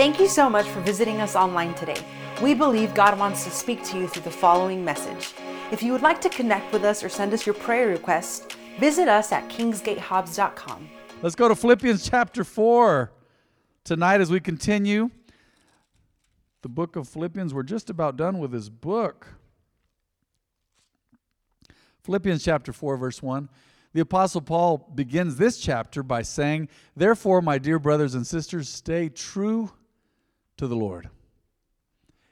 Thank you so much for visiting us online today. We believe God wants to speak to you through the following message. If you would like to connect with us or send us your prayer requests, visit us at kingsgatehobbs.com. Let's go to Philippians chapter 4 tonight as we continue the book of Philippians. We're just about done with this book. Philippians chapter 4, verse 1. The Apostle Paul begins this chapter by saying, Therefore, my dear brothers and sisters, stay true to the Lord.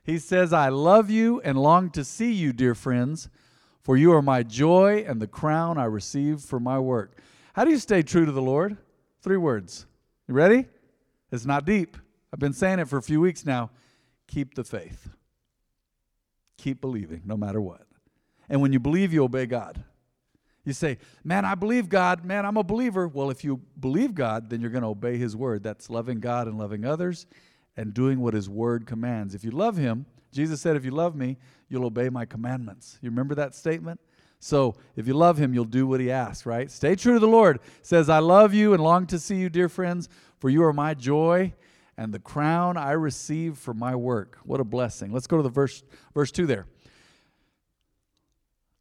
He says, I love you and long to see you, dear friends, for you are my joy and the crown I receive for my work. How do you stay true to the Lord? Three words. You ready? It's not deep. I've been saying it for a few weeks now. Keep the faith. Keep believing no matter what. And when you believe, you obey God. You say, Man, I believe God. Man, I'm a believer. Well, if you believe God, then you're going to obey His word. That's loving God and loving others and doing what His word commands. If you love Him, Jesus said, If you love me, you'll obey my commandments. You remember that statement? So if you love Him, you'll do what He asks, right? Stay true to the Lord. says, I love you and long to see you, dear friends, for you are my joy and the crown I receive for my work. What a blessing. Let's go to the verse, verse 2 there.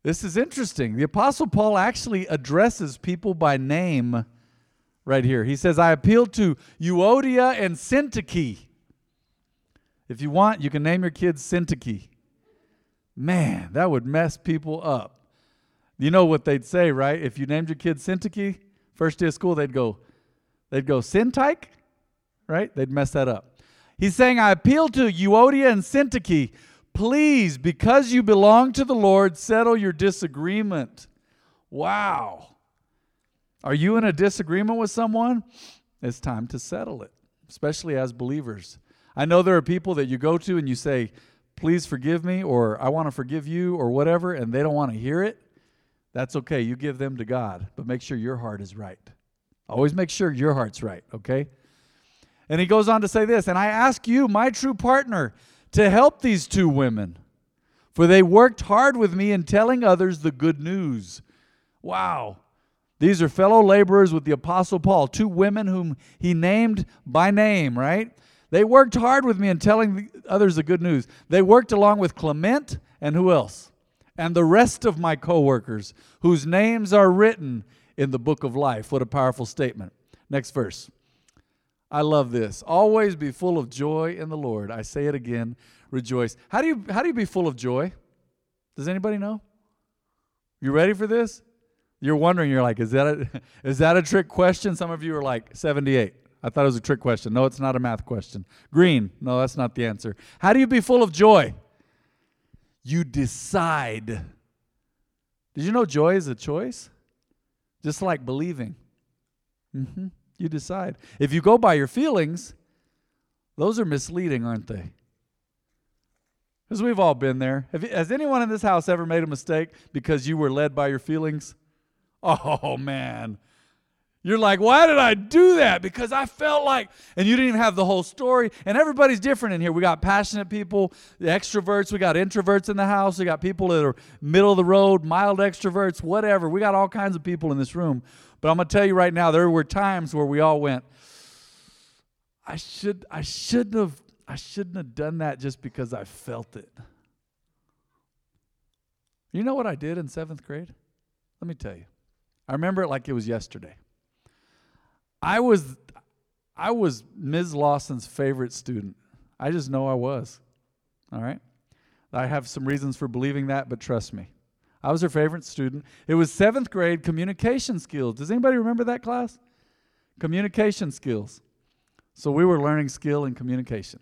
This is interesting. The Apostle Paul actually addresses people by name right here. He says, I appeal to Euodia and Syntyche. If you want, you can name your kids Syntyche. Man, that would mess people up. You know what they'd say, right? If you named your kid Syntyche, first day of school, they'd go, they'd go, Syntyche? right? They'd mess that up. He's saying, I appeal to Euodia and Syntyche, please, because you belong to the Lord, settle your disagreement. Wow. Are you in a disagreement with someone? It's time to settle it, especially as believers. I know there are people that you go to and you say, please forgive me, or I want to forgive you, or whatever, and they don't want to hear it. That's okay. You give them to God, but make sure your heart is right. Always make sure your heart's right, okay? And he goes on to say this And I ask you, my true partner, to help these two women, for they worked hard with me in telling others the good news. Wow. These are fellow laborers with the Apostle Paul, two women whom he named by name, right? They worked hard with me in telling others the good news. They worked along with Clement and who else? And the rest of my coworkers whose names are written in the book of life. What a powerful statement. Next verse. I love this. Always be full of joy in the Lord. I say it again, rejoice. How do you how do you be full of joy? Does anybody know? You ready for this? You're wondering, you're like, is that a is that a trick question? Some of you are like 78. I thought it was a trick question. No, it's not a math question. Green. No, that's not the answer. How do you be full of joy? You decide. Did you know joy is a choice? Just like believing. Mm-hmm. You decide. If you go by your feelings, those are misleading, aren't they? Because we've all been there. Have, has anyone in this house ever made a mistake because you were led by your feelings? Oh, man. You're like, why did I do that? Because I felt like, and you didn't even have the whole story. And everybody's different in here. We got passionate people, extroverts, we got introverts in the house, we got people that are middle of the road, mild extroverts, whatever. We got all kinds of people in this room. But I'm going to tell you right now, there were times where we all went, I should I shouldn't have I shouldn't have done that just because I felt it. You know what I did in 7th grade? Let me tell you. I remember it like it was yesterday. I was I was Ms. Lawson's favorite student. I just know I was. All right? I have some reasons for believing that, but trust me. I was her favorite student. It was seventh grade communication skills. Does anybody remember that class? Communication skills. So we were learning skill in communication.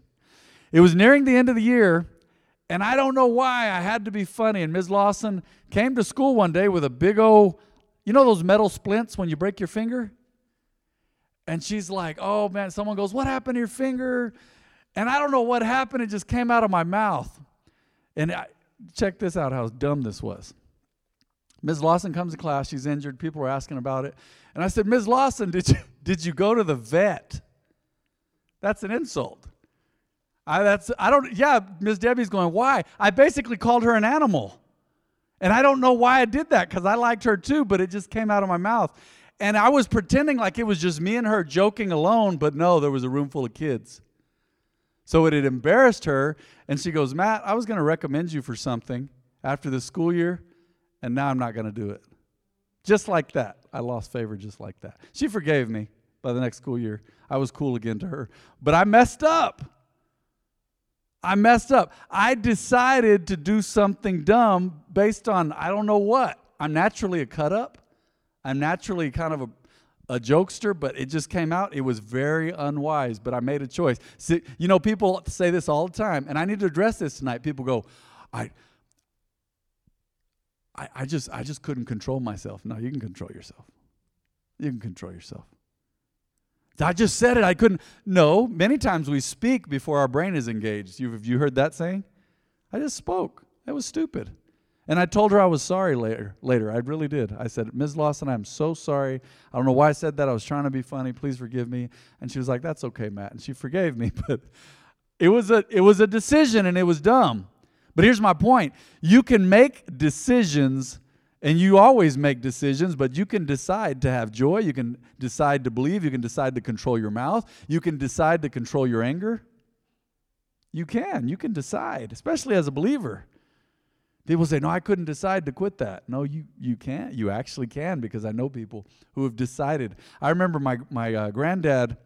It was nearing the end of the year, and I don't know why I had to be funny. And Ms. Lawson came to school one day with a big old, you know those metal splints when you break your finger? And she's like, oh man, someone goes, what happened to your finger? And I don't know what happened. It just came out of my mouth. And I, check this out how dumb this was. Ms. Lawson comes to class. She's injured. People were asking about it. And I said, Ms. Lawson, did you, did you go to the vet? That's an insult. I, that's, I don't, yeah, Ms. Debbie's going, why? I basically called her an animal. And I don't know why I did that because I liked her too, but it just came out of my mouth. And I was pretending like it was just me and her joking alone, but no, there was a room full of kids. So it had embarrassed her. And she goes, Matt, I was going to recommend you for something after the school year, and now I'm not going to do it. Just like that. I lost favor just like that. She forgave me by the next school year. I was cool again to her. But I messed up. I messed up. I decided to do something dumb based on I don't know what. I'm naturally a cut up. I'm naturally kind of a, a jokester, but it just came out. It was very unwise, but I made a choice. See, you know, people say this all the time, and I need to address this tonight. People go, I, I, I just I just couldn't control myself. No, you can control yourself. You can control yourself. I just said it. I couldn't. No, many times we speak before our brain is engaged. You, have you heard that saying? I just spoke. That was stupid. And I told her I was sorry later. Later, I really did. I said, Ms. Lawson, I'm so sorry. I don't know why I said that. I was trying to be funny. Please forgive me. And she was like, That's okay, Matt. And she forgave me. But it was a it was a decision, and it was dumb. But here's my point: you can make decisions and you always make decisions, but you can decide to have joy. You can decide to believe. You can decide to control your mouth. You can decide to control your anger. You can. You can decide, especially as a believer. People say, No, I couldn't decide to quit that. No, you, you can't. You actually can because I know people who have decided. I remember my, my uh, granddad,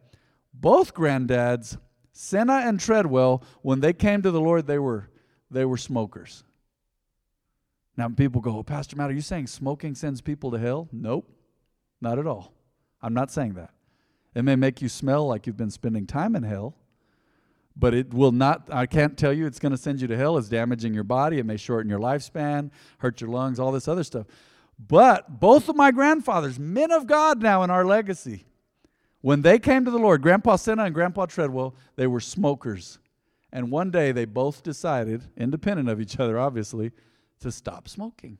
both granddads, Senna and Treadwell, when they came to the Lord, they were, they were smokers. Now, people go, Pastor Matt, are you saying smoking sends people to hell? Nope, not at all. I'm not saying that. It may make you smell like you've been spending time in hell, but it will not, I can't tell you it's going to send you to hell. It's damaging your body. It may shorten your lifespan, hurt your lungs, all this other stuff. But both of my grandfathers, men of God now in our legacy, when they came to the Lord, Grandpa Senna and Grandpa Treadwell, they were smokers. And one day they both decided, independent of each other, obviously, to stop smoking.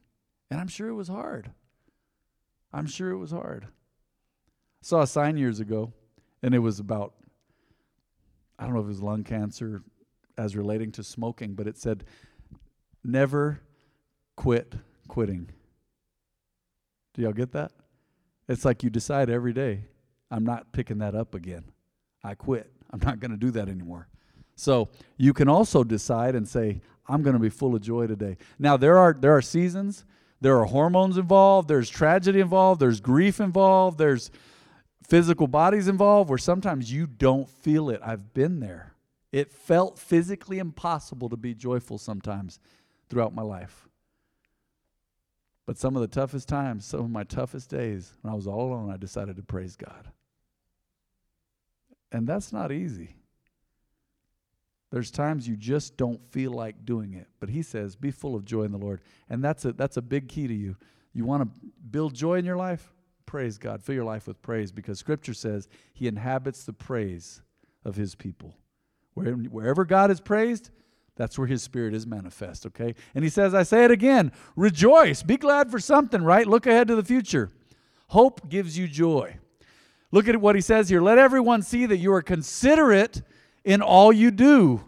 And I'm sure it was hard. I'm sure it was hard. I saw a sign years ago, and it was about, I don't know if it was lung cancer as relating to smoking, but it said, never quit quitting. Do y'all get that? It's like you decide every day, I'm not picking that up again. I quit. I'm not going to do that anymore. So you can also decide and say, I'm going to be full of joy today. Now there are there are seasons, there are hormones involved, there's tragedy involved, there's grief involved, there's physical bodies involved where sometimes you don't feel it. I've been there. It felt physically impossible to be joyful sometimes throughout my life. But some of the toughest times, some of my toughest days, when I was all alone, I decided to praise God. And that's not easy. There's times you just don't feel like doing it. But he says, be full of joy in the Lord. And that's a, that's a big key to you. You want to build joy in your life? Praise God. Fill your life with praise because Scripture says he inhabits the praise of his people. Where, wherever God is praised, that's where his spirit is manifest, okay? And he says, I say it again rejoice, be glad for something, right? Look ahead to the future. Hope gives you joy. Look at what he says here. Let everyone see that you are considerate in all you do.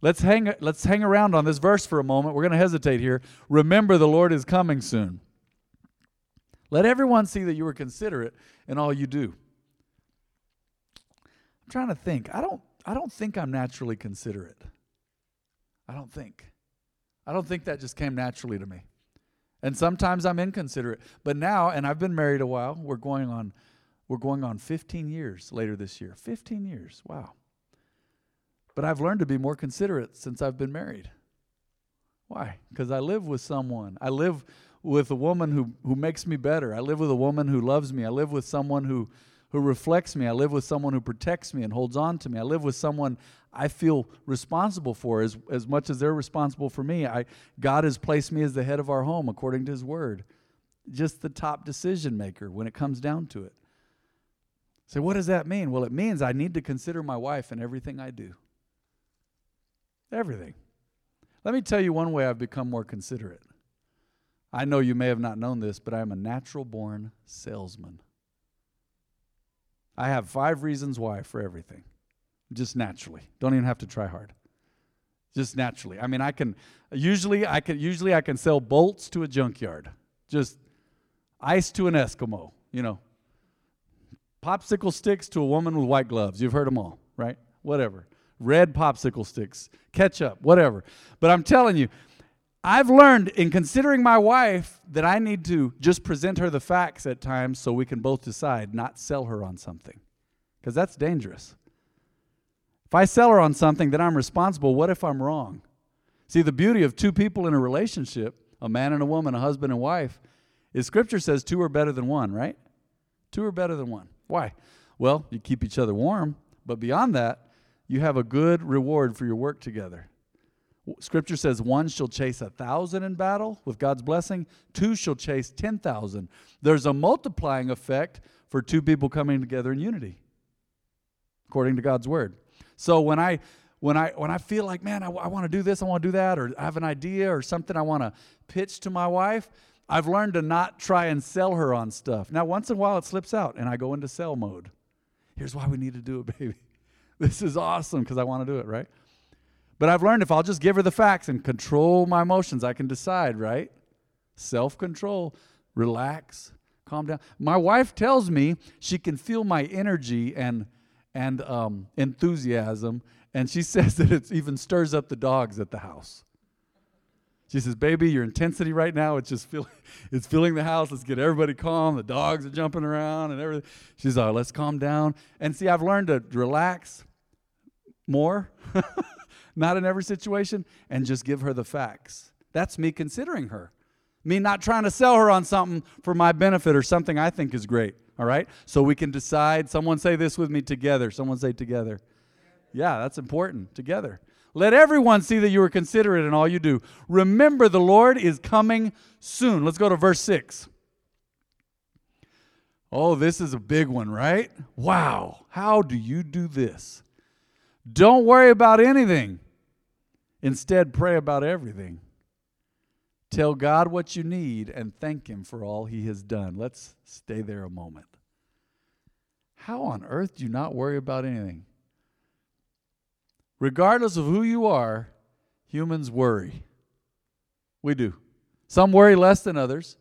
Let's hang, let's hang around on this verse for a moment. We're going to hesitate here. Remember, the Lord is coming soon. Let everyone see that you are considerate in all you do. I'm trying to think. I don't, I don't think I'm naturally considerate. I don't think. I don't think that just came naturally to me. And sometimes I'm inconsiderate. But now, and I've been married a while, we're going on we're going on 15 years later this year. 15 years. Wow. But I've learned to be more considerate since I've been married. Why? Because I live with someone. I live with a woman who, who makes me better. I live with a woman who loves me. I live with someone who, who reflects me. I live with someone who protects me and holds on to me. I live with someone I feel responsible for as, as much as they're responsible for me. I, God has placed me as the head of our home according to His word. Just the top decision maker when it comes down to it. So, what does that mean? Well, it means I need to consider my wife in everything I do. Everything. Let me tell you one way I've become more considerate. I know you may have not known this, but I am a natural born salesman. I have five reasons why for everything, just naturally. Don't even have to try hard. Just naturally. I mean, I can usually I can usually I can sell bolts to a junkyard. Just ice to an Eskimo, you know. Popsicle sticks to a woman with white gloves. You've heard them all, right? Whatever red popsicle sticks, ketchup, whatever. But I'm telling you, I've learned in considering my wife that I need to just present her the facts at times so we can both decide, not sell her on something. Because that's dangerous. If I sell her on something, then I'm responsible. What if I'm wrong? See, the beauty of two people in a relationship, a man and a woman, a husband and wife, is scripture says two are better than one, right? Two are better than one. Why? Well, you keep each other warm, but beyond that, you have a good reward for your work together. Scripture says one shall chase a thousand in battle with God's blessing, two shall chase 10,000. There's a multiplying effect for two people coming together in unity, according to God's word. So when I when I when I feel like, man, I, I want to do this, I want to do that, or I have an idea or something I want to pitch to my wife, I've learned to not try and sell her on stuff. Now, once in a while, it slips out, and I go into sell mode. Here's why we need to do it, baby. This is awesome because I want to do it, right? But I've learned if I'll just give her the facts and control my emotions, I can decide, right? Self control, relax, calm down. My wife tells me she can feel my energy and and um, enthusiasm, and she says that it even stirs up the dogs at the house. She says, "Baby, your intensity right now it's just feeling it's filling the house. Let's get everybody calm. The dogs are jumping around and everything." She's like, "Let's calm down." And see, I've learned to relax more, not in every situation, and just give her the facts. That's me considering her. Me not trying to sell her on something for my benefit or something I think is great. All right? So we can decide. Someone say this with me together. Someone say together. Yeah, that's important. Together. Let everyone see that you are considerate in all you do. Remember, the Lord is coming soon. Let's go to verse 6. Oh, this is a big one, right? Wow. How do you do this? Don't worry about anything. Instead, pray about everything. Tell God what you need and thank Him for all He has done. Let's stay there a moment. How on earth do you not worry about anything? Regardless of who you are, humans worry. We do. Some worry less than others.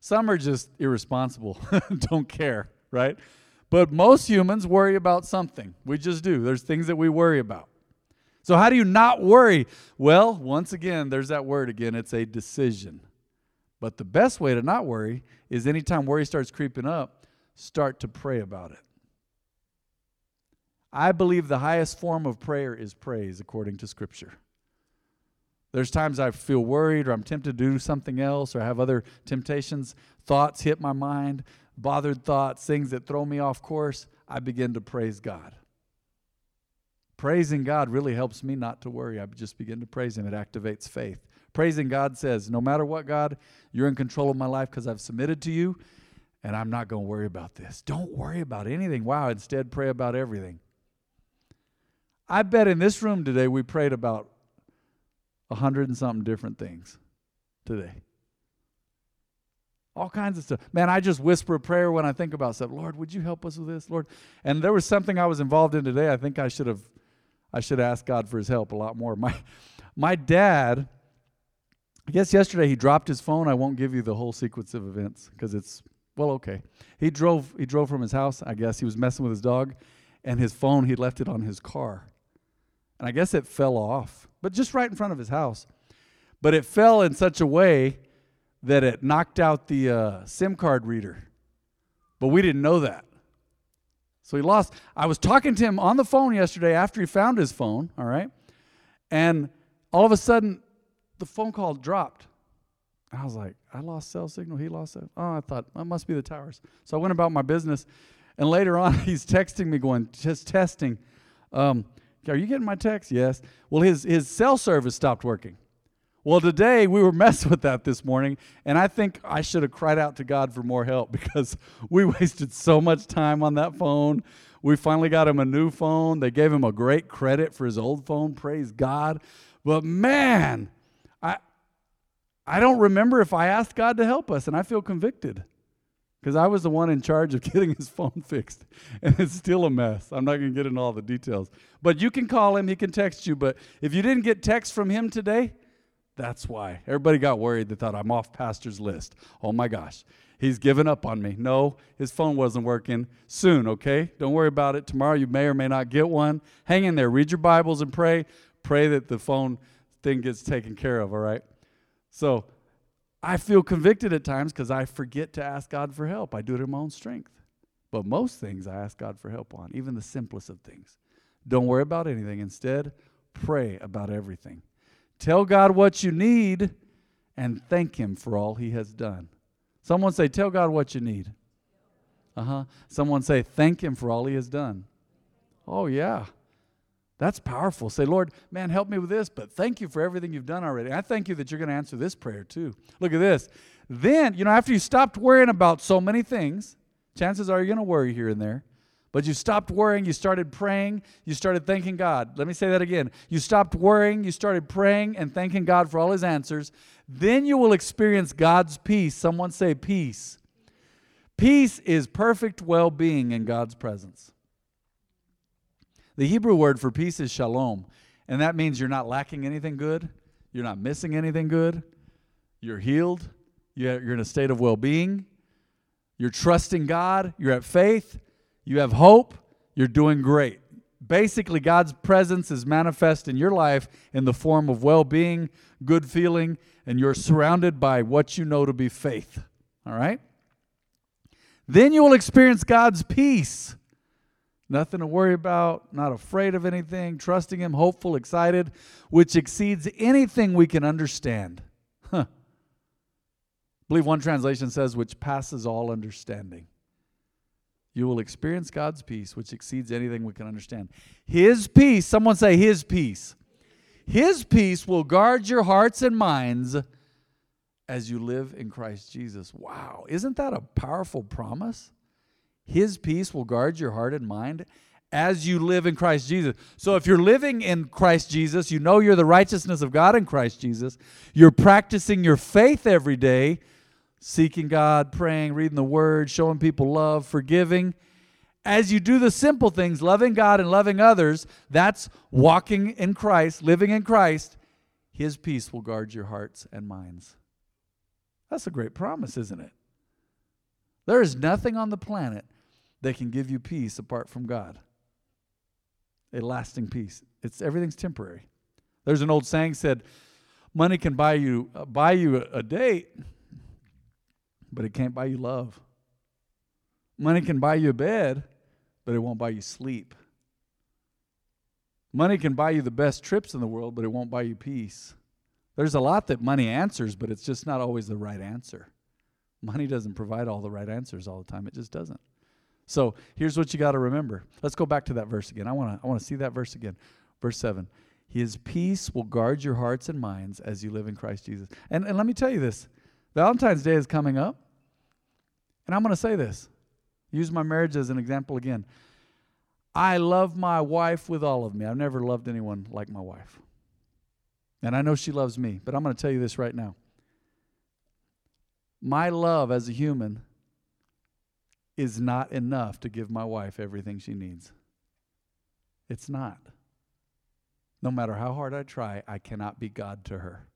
Some are just irresponsible, don't care, right? But most humans worry about something. We just do. There's things that we worry about. So, how do you not worry? Well, once again, there's that word again. It's a decision. But the best way to not worry is anytime worry starts creeping up, start to pray about it. I believe the highest form of prayer is praise, according to Scripture. There's times I feel worried or I'm tempted to do something else or I have other temptations. Thoughts hit my mind, bothered thoughts, things that throw me off course. I begin to praise God. Praising God really helps me not to worry. I just begin to praise Him. It activates faith. Praising God says, No matter what, God, you're in control of my life because I've submitted to you and I'm not going to worry about this. Don't worry about anything. Wow, instead, pray about everything. I bet in this room today we prayed about a hundred and something different things today. All kinds of stuff. Man, I just whisper a prayer when I think about stuff. Lord, would you help us with this, Lord? And there was something I was involved in today. I think I should have I should ask God for his help a lot more. My my dad, I guess yesterday he dropped his phone. I won't give you the whole sequence of events because it's well okay. He drove he drove from his house, I guess. He was messing with his dog, and his phone, he left it on his car. And I guess it fell off, but just right in front of his house. But it fell in such a way that it knocked out the uh, SIM card reader. But we didn't know that. So he lost. I was talking to him on the phone yesterday after he found his phone, all right? And all of a sudden, the phone call dropped. I was like, I lost cell signal. He lost it. Oh, I thought, that must be the towers. So I went about my business. And later on, he's texting me, going, just testing. Um, are you getting my text? Yes. Well, his, his cell service stopped working. Well, today we were messing with that this morning, and I think I should have cried out to God for more help because we wasted so much time on that phone. We finally got him a new phone. They gave him a great credit for his old phone. Praise God. But man, I I don't remember if I asked God to help us, and I feel convicted because I was the one in charge of getting his phone fixed, and it's still a mess. I'm not going to get into all the details. But you can call him, he can text you. But if you didn't get text from him today, that's why. Everybody got worried. They thought, I'm off pastor's list. Oh my gosh. He's given up on me. No, his phone wasn't working. Soon, okay? Don't worry about it. Tomorrow you may or may not get one. Hang in there. Read your Bibles and pray. Pray that the phone thing gets taken care of, all right? So I feel convicted at times because I forget to ask God for help. I do it in my own strength. But most things I ask God for help on, even the simplest of things. Don't worry about anything. Instead, pray about everything. Tell God what you need and thank Him for all He has done. Someone say, Tell God what you need. Uh huh. Someone say, Thank Him for all He has done. Oh, yeah. That's powerful. Say, Lord, man, help me with this, but thank you for everything you've done already. I thank you that you're going to answer this prayer too. Look at this. Then, you know, after you stopped worrying about so many things, chances are you're going to worry here and there. But you stopped worrying, you started praying, you started thanking God. Let me say that again. You stopped worrying, you started praying and thanking God for all his answers. Then you will experience God's peace. Someone say peace. Peace is perfect well being in God's presence. The Hebrew word for peace is shalom, and that means you're not lacking anything good, you're not missing anything good, you're healed, you're in a state of well being, you're trusting God, you're at faith, you have hope, you're doing great. Basically, God's presence is manifest in your life in the form of well being, good feeling, and you're surrounded by what you know to be faith. All right? Then you will experience God's peace. Nothing to worry about, not afraid of anything, trusting Him, hopeful, excited, which exceeds anything we can understand. Huh. I believe one translation says, which passes all understanding. You will experience God's peace, which exceeds anything we can understand. His peace, someone say, His peace. His peace will guard your hearts and minds as you live in Christ Jesus. Wow, isn't that a powerful promise? His peace will guard your heart and mind as you live in Christ Jesus. So if you're living in Christ Jesus, you know you're the righteousness of God in Christ Jesus, you're practicing your faith every day seeking God, praying, reading the Word, showing people love, forgiving. As you do the simple things, loving God and loving others, that's walking in Christ, living in Christ. His peace will guard your hearts and minds. That's a great promise, isn't it? There is nothing on the planet that can give you peace apart from God. A lasting peace. It's everything's temporary. There's an old saying said, "Money can buy you uh, buy you a, a date, but it can't buy you love. Money can buy you a bed, but it won't buy you sleep. Money can buy you the best trips in the world, but it won't buy you peace. There's a lot that money answers, but it's just not always the right answer. Money doesn't provide all the right answers all the time, it just doesn't. So here's what you got to remember. Let's go back to that verse again. I want to I want to see that verse again. Verse 7. His peace will guard your hearts and minds as you live in Christ Jesus. And, and let me tell you this Valentine's Day is coming up. And I'm going to say this use my marriage as an example again. I love my wife with all of me. I've never loved anyone like my wife. And I know she loves me, but I'm going to tell you this right now. My love as a human is not enough to give my wife everything she needs. It's not. No matter how hard I try, I cannot be God to her.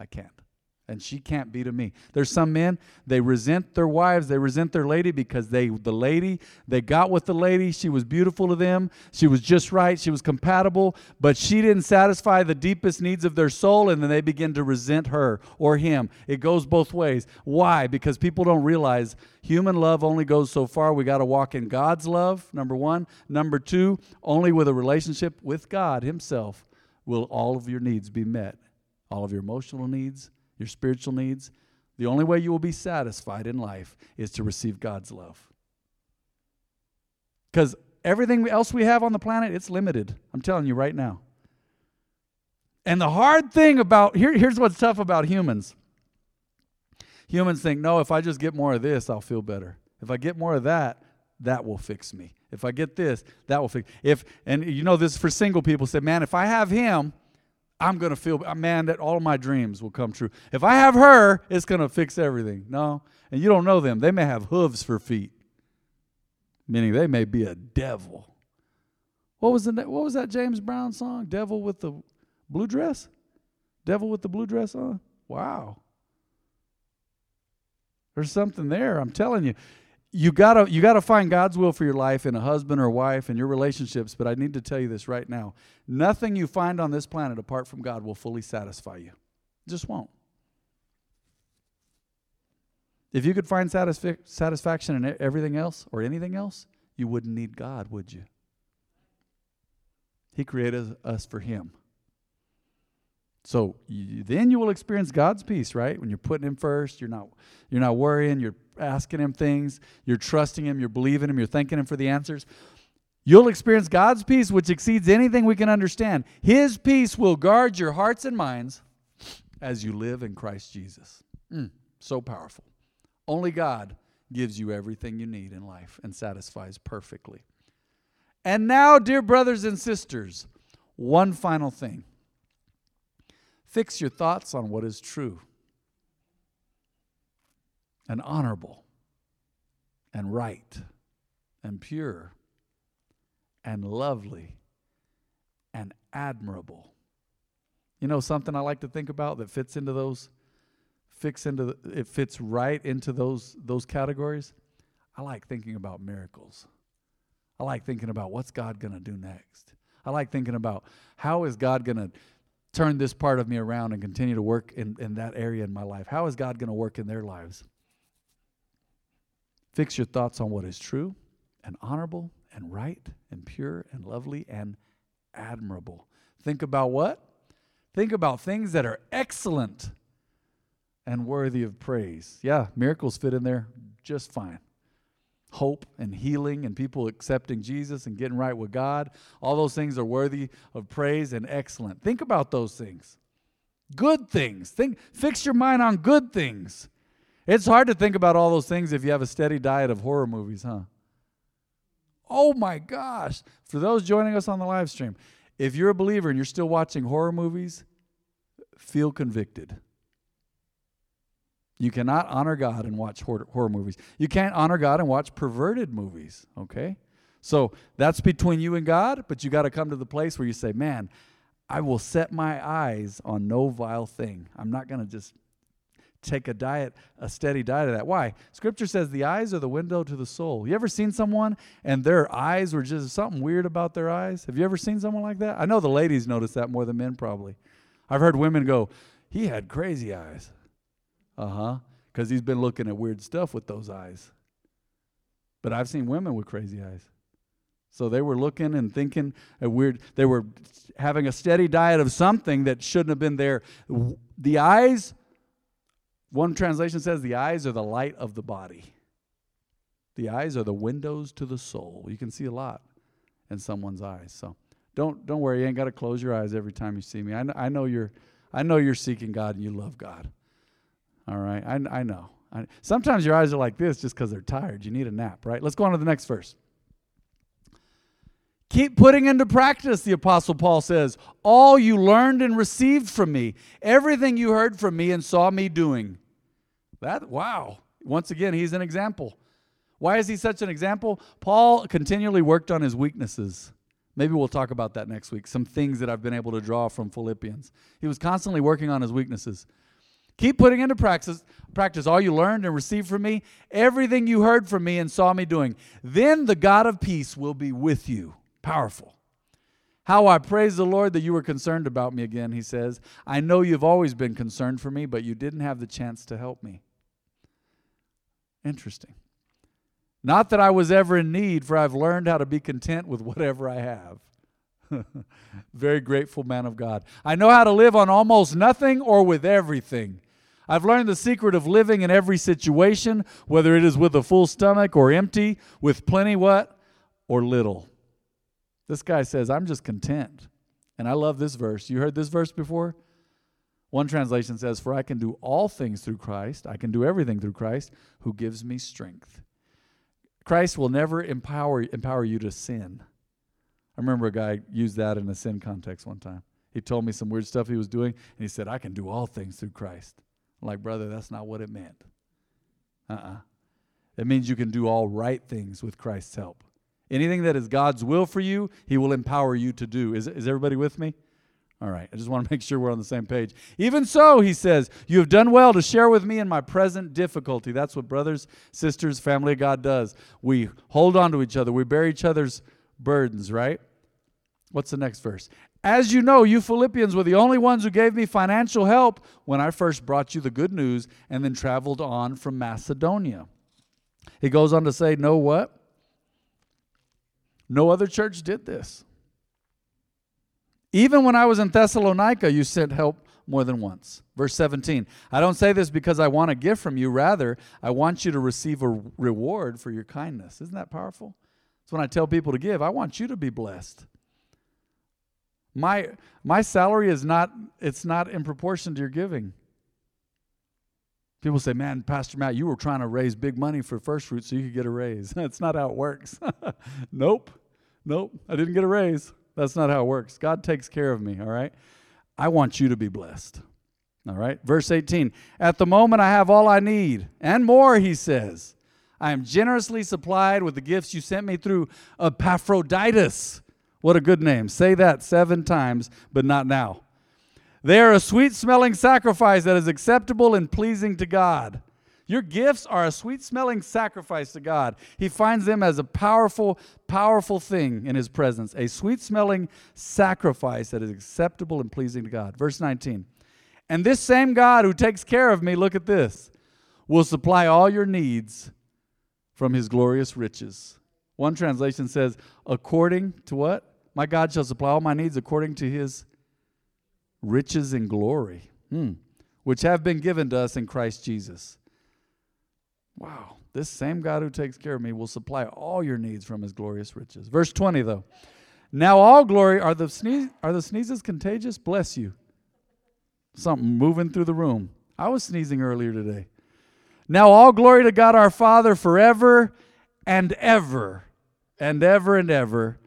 I can't and she can't be to me. There's some men, they resent their wives, they resent their lady because they the lady, they got with the lady, she was beautiful to them, she was just right, she was compatible, but she didn't satisfy the deepest needs of their soul and then they begin to resent her or him. It goes both ways. Why? Because people don't realize human love only goes so far. We got to walk in God's love, number 1. Number 2, only with a relationship with God himself will all of your needs be met. All of your emotional needs, your spiritual needs, the only way you will be satisfied in life is to receive God's love. Because everything else we have on the planet, it's limited. I'm telling you right now. And the hard thing about here, here's what's tough about humans. Humans think, no, if I just get more of this, I'll feel better. If I get more of that, that will fix me. If I get this, that will fix. If and you know this for single people say, man, if I have him, I'm going to feel, uh, man, that all my dreams will come true. If I have her, it's going to fix everything. No. And you don't know them. They may have hooves for feet, meaning they may be a devil. What was, the, what was that James Brown song? Devil with the blue dress? Devil with the blue dress on? Wow. There's something there. I'm telling you. You gotta you gotta find God's will for your life in a husband or wife and your relationships. But I need to tell you this right now: nothing you find on this planet apart from God will fully satisfy you. It just won't. If you could find satisfi- satisfaction in everything else or anything else, you wouldn't need God, would you? He created us for Him. So you, then you will experience God's peace, right? When you're putting Him first, you're not you're not worrying, you're asking Him things, you're trusting Him, you're believing Him, you're thanking Him for the answers. You'll experience God's peace, which exceeds anything we can understand. His peace will guard your hearts and minds as you live in Christ Jesus. Mm, so powerful. Only God gives you everything you need in life and satisfies perfectly. And now, dear brothers and sisters, one final thing. Fix your thoughts on what is true and honorable and right and pure and lovely and admirable. You know something I like to think about that fits into those fits into the, it fits right into those those categories. I like thinking about miracles. I like thinking about what's God going to do next. I like thinking about how is God going to turn this part of me around and continue to work in, in that area in my life? How is God going to work in their lives? Fix your thoughts on what is true and honorable and right and pure and lovely and admirable. Think about what? Think about things that are excellent and worthy of praise. Yeah, miracles fit in there just fine hope and healing and people accepting Jesus and getting right with God. All those things are worthy of praise and excellent. Think about those things. Good things. Think fix your mind on good things. It's hard to think about all those things if you have a steady diet of horror movies, huh? Oh my gosh. For those joining us on the live stream, if you're a believer and you're still watching horror movies, feel convicted. You cannot honor God and watch horror, movies. You can't honor God and watch perverted movies, okay? So that's between you and God, but you got to come to the place where you say, man, I will set my eyes on no vile thing. I'm not going to just take a diet, a steady diet of that. Why? Scripture says the eyes are the window to the soul. You ever seen someone and their eyes were just something weird about their eyes? Have you ever seen someone like that? I know the ladies notice that more than men probably. I've heard women go, he had crazy eyes. Uh huh. Because he's been looking at weird stuff with those eyes. But I've seen women with crazy eyes. So they were looking and thinking a weird, they were having a steady diet of something that shouldn't have been there. The eyes, one translation says, the eyes are the light of the body. The eyes are the windows to the soul. You can see a lot in someone's eyes. So don't don't worry. You ain't got to close your eyes every time you see me. I know, I know you're I know you're seeking God and you love God. All right. I, I know. I, sometimes your eyes are like this just because they're tired. You need a nap, right? Let's go on to the next verse. Keep putting into practice, the Apostle Paul says, all you learned and received from me, everything you heard from me and saw me doing. That, wow. Once again, he's an example. Why is he such an example? Paul continually worked on his weaknesses. Maybe we'll talk about that next week. Some things that I've been able to draw from Philippians. He was constantly working on his weaknesses. Keep putting into practice, practice all you learned and received from me, everything you heard from me and saw me doing. Then the God of peace will be with you. Powerful. How I praise the Lord that you were concerned about me again, he says. I know you've always been concerned for me, but you didn't have the chance to help me. Interesting. Not that I was ever in need, for I've learned how to be content with whatever I have. Very grateful man of God. I know how to live on almost nothing or with everything. I've learned the secret of living in every situation, whether it is with a full stomach or empty, with plenty what? Or little. This guy says, I'm just content. And I love this verse. You heard this verse before? One translation says, For I can do all things through Christ. I can do everything through Christ who gives me strength. Christ will never empower, empower you to sin. I remember a guy used that in a sin context one time. He told me some weird stuff he was doing, and he said, I can do all things through Christ. I'm like, brother, that's not what it meant. Uh uh-uh. uh It means you can do all right things with Christ's help. Anything that is God's will for you, He will empower you to do. Is, is everybody with me? All right, I just want to make sure we're on the same page. Even so, he says, you have done well to share with me in my present difficulty. That's what brothers, sisters, family of God does. We hold on to each other, we bear each other's burdens, right? What's the next verse? As you know, you Philippians were the only ones who gave me financial help when I first brought you the good news and then traveled on from Macedonia. He goes on to say, Know what? No other church did this. Even when I was in Thessalonica, you sent help more than once. Verse 17 I don't say this because I want a gift from you. Rather, I want you to receive a reward for your kindness. Isn't that powerful? That's when I tell people to give. I want you to be blessed. My, my salary is not, it's not in proportion to your giving. People say, man, Pastor Matt, you were trying to raise big money for first fruit so you could get a raise. That's not how it works. nope. Nope. I didn't get a raise. That's not how it works. God takes care of me, all right? I want you to be blessed. All right? Verse 18 At the moment, I have all I need and more, he says. I am generously supplied with the gifts you sent me through Epaphroditus. What a good name. Say that seven times, but not now. They are a sweet smelling sacrifice that is acceptable and pleasing to God. Your gifts are a sweet smelling sacrifice to God. He finds them as a powerful, powerful thing in His presence, a sweet smelling sacrifice that is acceptable and pleasing to God. Verse 19. And this same God who takes care of me, look at this, will supply all your needs from His glorious riches. One translation says, according to what? My God shall supply all my needs according to His riches and glory, hmm. which have been given to us in Christ Jesus. Wow. This same God who takes care of me will supply all your needs from his glorious riches. Verse 20 though. Now all glory are the sneeze are the sneezes contagious? Bless you. Something moving through the room. I was sneezing earlier today. Now all glory to God our Father forever and ever and ever and ever.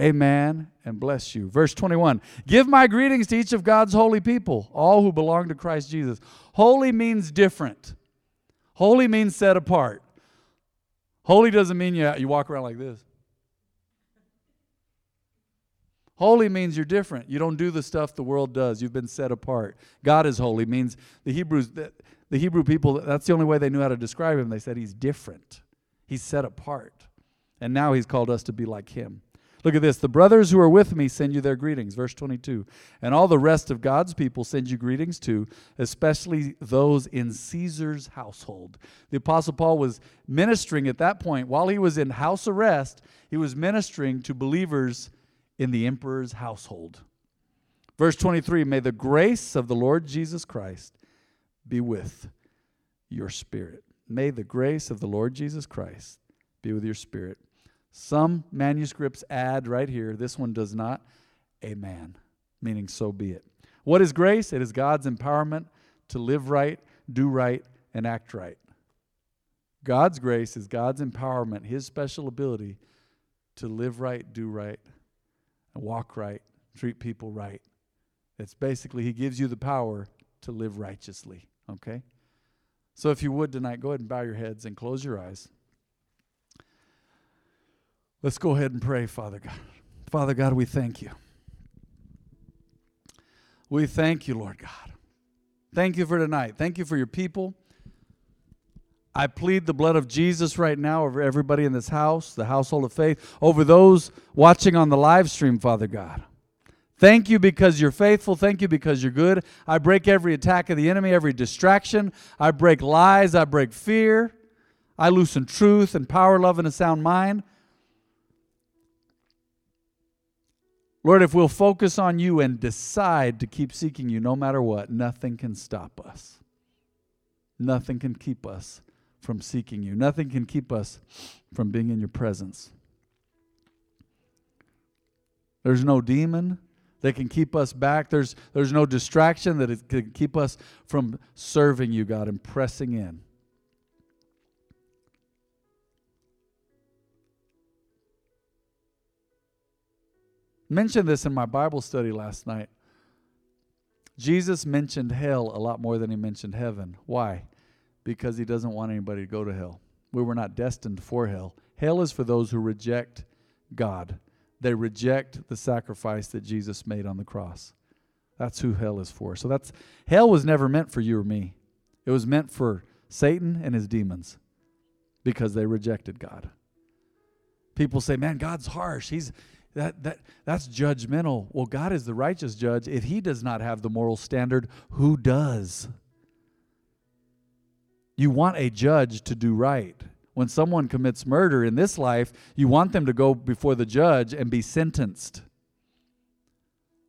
Amen and bless you. Verse 21 Give my greetings to each of God's holy people, all who belong to Christ Jesus. Holy means different. Holy means set apart. Holy doesn't mean you, you walk around like this. Holy means you're different. You don't do the stuff the world does. You've been set apart. God is holy means the Hebrews the, the Hebrew people that's the only way they knew how to describe him. They said he's different. He's set apart. And now he's called us to be like him. Look at this. The brothers who are with me send you their greetings. Verse 22. And all the rest of God's people send you greetings too, especially those in Caesar's household. The Apostle Paul was ministering at that point. While he was in house arrest, he was ministering to believers in the emperor's household. Verse 23 May the grace of the Lord Jesus Christ be with your spirit. May the grace of the Lord Jesus Christ be with your spirit. Some manuscripts add right here, this one does not, amen, meaning so be it. What is grace? It is God's empowerment to live right, do right, and act right. God's grace is God's empowerment, His special ability to live right, do right, and walk right, treat people right. It's basically He gives you the power to live righteously, okay? So if you would tonight, go ahead and bow your heads and close your eyes. Let's go ahead and pray, Father God. Father God, we thank you. We thank you, Lord God. Thank you for tonight. Thank you for your people. I plead the blood of Jesus right now over everybody in this house, the household of faith, over those watching on the live stream, Father God. Thank you because you're faithful. Thank you because you're good. I break every attack of the enemy, every distraction. I break lies. I break fear. I loosen truth and power, love, and a sound mind. Lord, if we'll focus on you and decide to keep seeking you no matter what, nothing can stop us. Nothing can keep us from seeking you. Nothing can keep us from being in your presence. There's no demon that can keep us back. There's, there's no distraction that can keep us from serving you, God, and pressing in. Mentioned this in my Bible study last night. Jesus mentioned hell a lot more than he mentioned heaven. Why? Because he doesn't want anybody to go to hell. We were not destined for hell. Hell is for those who reject God, they reject the sacrifice that Jesus made on the cross. That's who hell is for. So that's hell was never meant for you or me. It was meant for Satan and his demons because they rejected God. People say, "Man, God's harsh. He's that that that's judgmental." Well, God is the righteous judge. If he does not have the moral standard, who does? You want a judge to do right. When someone commits murder in this life, you want them to go before the judge and be sentenced.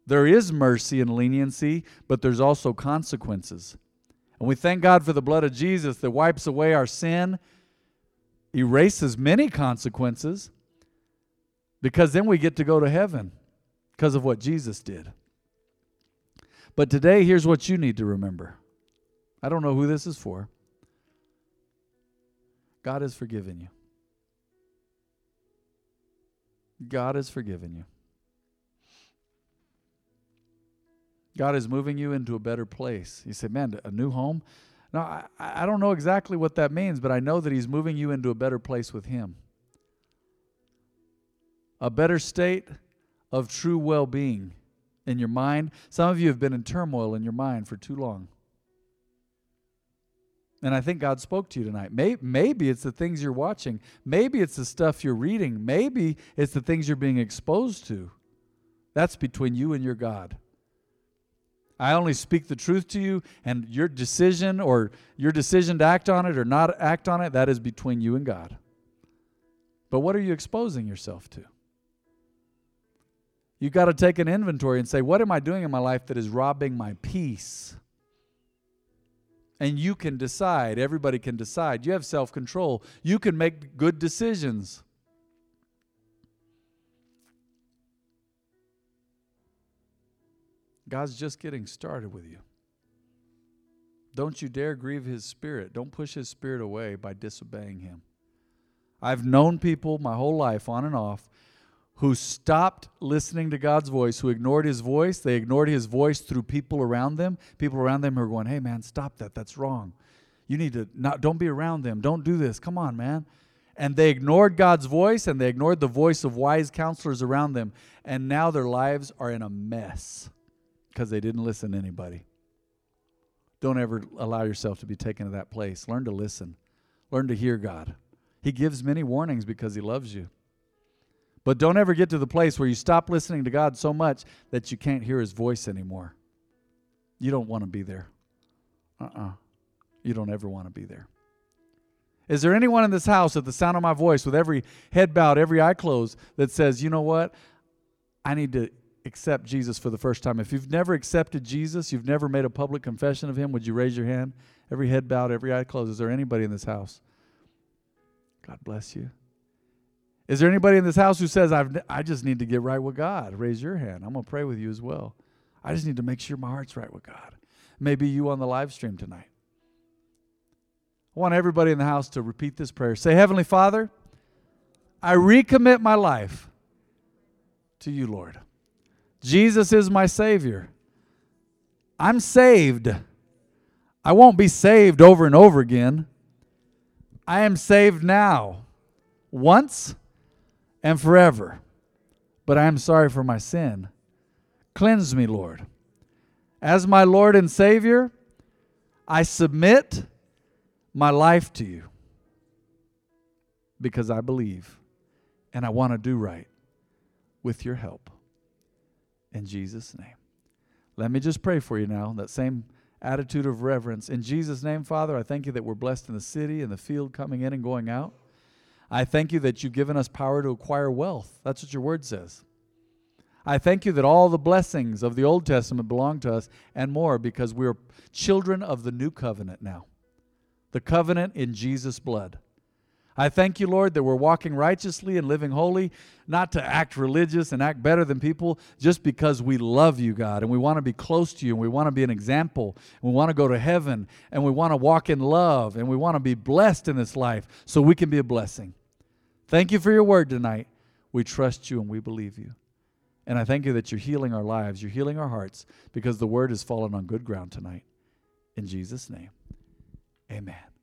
There is mercy and leniency, but there's also consequences. And we thank God for the blood of Jesus that wipes away our sin, erases many consequences, because then we get to go to heaven because of what Jesus did. But today, here's what you need to remember. I don't know who this is for. God has forgiven you. God has forgiven you. God is moving you into a better place. You say, man, a new home? No, I, I don't know exactly what that means, but I know that He's moving you into a better place with Him. A better state of true well being in your mind. Some of you have been in turmoil in your mind for too long. And I think God spoke to you tonight. Maybe, it's the things you're watching. Maybe it's the stuff you're reading. Maybe it's the things you're being exposed to. That's between you and your God. I only speak the truth to you, and your decision or your decision to act on it or not act on it, that is between you and God. But what are you exposing yourself to? You've got to take an inventory and say, what am I doing in my life that is robbing my peace? And you can decide, everybody can decide. You have self control. You can make good decisions. God's just getting started with you. Don't you dare grieve his spirit. Don't push his spirit away by disobeying him. I've known people my whole life, on and off, who stopped listening to God's voice, who ignored his voice. They ignored his voice through people around them. People around them who are going, hey, man, stop that. That's wrong. You need to not, don't be around them. Don't do this. Come on, man. And they ignored God's voice and they ignored the voice of wise counselors around them. And now their lives are in a mess because they didn't listen to anybody. Don't ever allow yourself to be taken to that place. Learn to listen, learn to hear God. He gives many warnings because He loves you. But don't ever get to the place where you stop listening to God so much that you can't hear His voice anymore. You don't want to be there. Uh uh-uh. uh You don't ever want to be there. Is there anyone in this house at the sound of my voice with every head bowed, every eye closed that says, you know what? I need to accept Jesus for the first time, if you've never accepted Jesus, you've never made a public confession of him, would you raise your hand? Every head bowed, every eye closed. Is there anybody in this house? God bless you. Is there anybody in this house who says, I've, I just need to get right with God? Raise your hand. I'm going to pray with you as well. I just need to make sure my heart's right with God. Maybe you on the live stream tonight. I want everybody in the house to repeat this prayer. Say, Heavenly Father, I recommit my life to you, Lord. Jesus is my Savior. I'm saved. I won't be saved over and over again. I am saved now, once and forever. But I am sorry for my sin. Cleanse me, Lord. As my Lord and Savior, I submit my life to you because I believe and I want to do right with your help in Jesus' name. Let me just pray for you now, that same attitude of reverence. In Jesus' name, Father, I thank you that we're blessed in the city and the field coming in and going out. I thank you that you've given us power to acquire wealth. That's what your word says. I thank you that all the blessings of the Old Testament belong to us and more because we're children of the new covenant now. The covenant in Jesus' blood. I thank you, Lord, that we're walking righteously and living holy, not to act religious and act better than people, just because we love you, God, and we want to be close to you, and we want to be an example, and we want to go to heaven, and we want to walk in love, and we want to be blessed in this life so we can be a blessing. Thank you for your word tonight. We trust you and we believe you. And I thank you that you're healing our lives, you're healing our hearts, because the word has fallen on good ground tonight. In Jesus' name, amen.